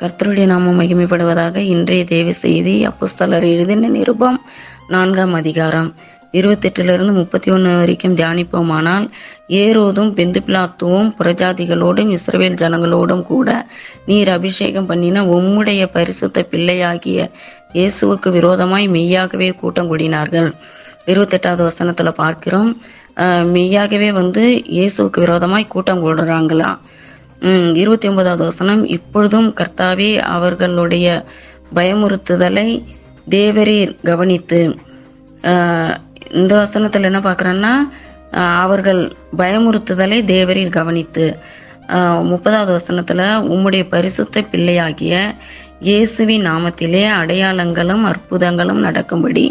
கர்த்தருடைய நாமம் மகிமைப்படுவதாக இன்றைய தேவ செய்தி அப்போஸ்தலர் எழுதின நிருபம் நான்காம் அதிகாரம். இருபத்தெட்டிலிருந்து முப்பத்தி ஒன்று வரைக்கும் தியானிப்போமானால் ஏரோதும் பெந்துபிலாத்துவும் புறஜாதிகளோடும் இஸ்ரவேல் ஜனங்களோடும் கூட நீர் அபிஷேகம் பண்ணின உம்முடைய பரிசுத்த பிள்ளையாகிய இயேசுவுக்கு விரோதமாய் மெய்யாகவே கூட்டம் கூடினார்கள். இருபத்தெட்டாவது வசனத்தில் பார்க்கிறோம் மெய்யாகவே வந்து இயேசுவுக்கு விரோதமாய் கூட்டம் கூடுறாங்களாம் இருபத்தி ஒன்பதாவது வசனம். இப்பொழுதும் கர்த்தாவே அவர்களுடைய பயமுறுத்துதலை தேவரீர் கவனித்து. ஆஹ், இந்த வசனத்தில் என்ன பார்க்குறேன்னா அவர்கள் பயமுறுத்துதலை தேவரீர் கவனித்து. ஆஹ், முப்பதாவது வசனத்தில் உம்முடைய பரிசுத்த பிள்ளையாகிய இயேசுவின் நாமத்திலே அடையாளங்களும் அற்புதங்களும் நடக்கும்படி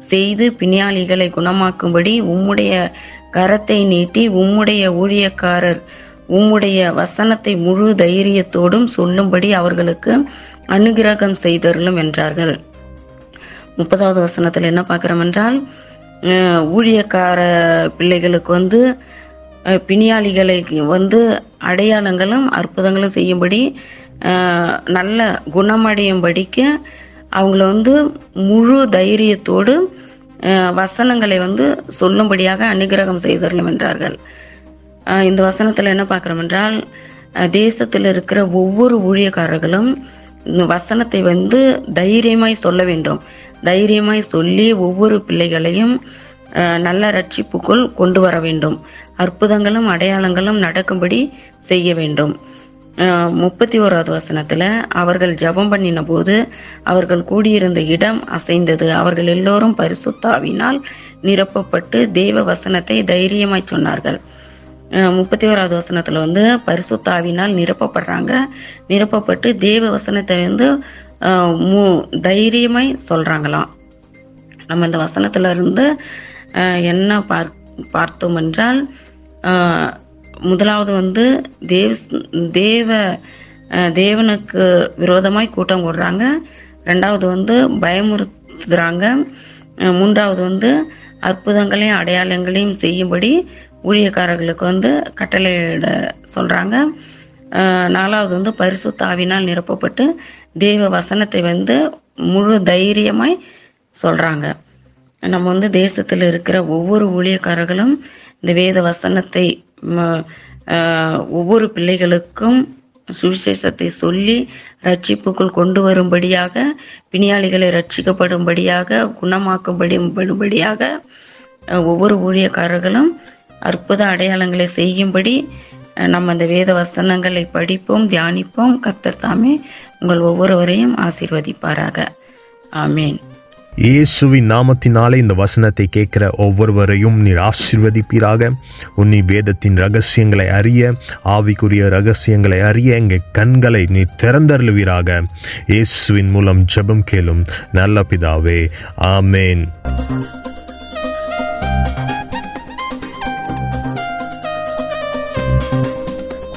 செய்து பிணியாளிகளை குணமாக்கும்படி உம்முடைய கரத்தை நீட்டி உம்முடைய ஊழியக்காரர் உம்முடைய வசனத்தை முழு தைரியத்தோடும் சொல்லும்படி அவர்களுக்கு அனுகிரகம் செய்தருளும் என்றார்கள். முப்பதாவது வசனத்தில் என்ன பார்க்குறோம் என்றால் ஊழியக்கார பிள்ளைகளுக்கு வந்து பிணியாளிகளை வந்து அடையாளங்களும் அற்புதங்களும் செய்யும்படி நல்ல குணமடையும்படிக்கு அவங்கள வந்து முழு தைரியத்தோடு வசனங்களை வந்து சொல்லும்படியாக அனுகிரகம் செய்தருளும் என்றார்கள். இந்த வசனத்தில் என்ன பார்க்குறோம் என்றால் தேசத்தில் இருக்கிற ஒவ்வொரு ஊழியக்காரர்களும் இந்த வசனத்தை வந்து தைரியமாய் சொல்ல வேண்டும். தைரியமாய் சொல்லி ஒவ்வொரு பிள்ளைகளையும் நல்ல ரட்சிப்புக்குள் கொண்டு வர வேண்டும். அற்புதங்களும் அடையாளங்களும் நடக்கும்படி செய்ய வேண்டும். முப்பத்தி ஓராவது வசனத்தில் அவர்கள் ஜெபம் பண்ணின போது அவர்கள் கூடியிருந்த இடம் அசைந்தது. அவர்கள் எல்லோரும் பரிசுத்தாவினால் நிரப்பப்பட்டு தெய்வ வசனத்தை தைரியமாய் சொன்னார்கள். முப்பத்தி ஓராவது வசனத்தில் வந்து பரிசுத்தாவினால் நிரப்பப்படுறாங்க. நிரப்பப்பட்டு தேவ வசனத்தை வந்து மு- தைரியமாய் சொல்கிறாங்களாம் நம்ம இந்த வசனத்துல இருந்து என்ன பார் பார்த்தோம் என்றால் முதலாவது வந்து தேவ தேவ தேவனுக்கு விரோதமாய் கூட்டம் கூடுறாங்க ரெண்டாவது வந்து பயமுறுத்துறாங்க. மூன்றாவது வந்து அற்புதங்களையும் அடையாளங்களையும் செய்யும்படி ஊழியக்காரர்களுக்கு வந்து கட்டளையிட சொல்றாங்க. அஹ், நாலாவது வந்து பரிசு தாவினால் நிரப்பப்பட்டு தெய்வ வசனத்தை வந்து முழு தைரியமாய் சொல்றாங்க. நம்ம வந்து தேசத்தில் இருக்கிற ஒவ்வொரு ஊழியக்காரர்களும் இந்த வேத வசனத்தை ஆஹ், ஒவ்வொரு பிள்ளைகளுக்கும் சுவிசேஷத்தை சொல்லி ரட்சிப்புக்குள் கொண்டு வரும்படியாக பிணியாளிகளை ரட்சிக்கப்படும்படியாக குணமாக்கப்படும்படியாக ஒவ்வொரு ஊழியக்காரர்களும் அற்புத அடையாளங்களை செய்யும்படி நம்ம அந்த வேத வசனங்களை படிப்போம் தியானிப்போம். கத்தர் தாமே உங்கள் ஒவ்வொருவரையும் ஆசீர்வதிப்பாராக. ஆமேன். இயேசுவின் நாமத்தினாலே இந்த வசனத்தை கேட்கிற ஒவ்வொருவரையும் நீர் ஆசீர்வதிப்பீராக. உன்னி வேதத்தின் ரகசியங்களை அறிய ஆவிக்குரிய ரகசியங்களை அறிய எங்கள் கண்களை நீ திறந்தருளுவீராக. இயேசுவின் மூலம் ஜெபம் கேளும் நல்ல பிதாவே ஆமேன்.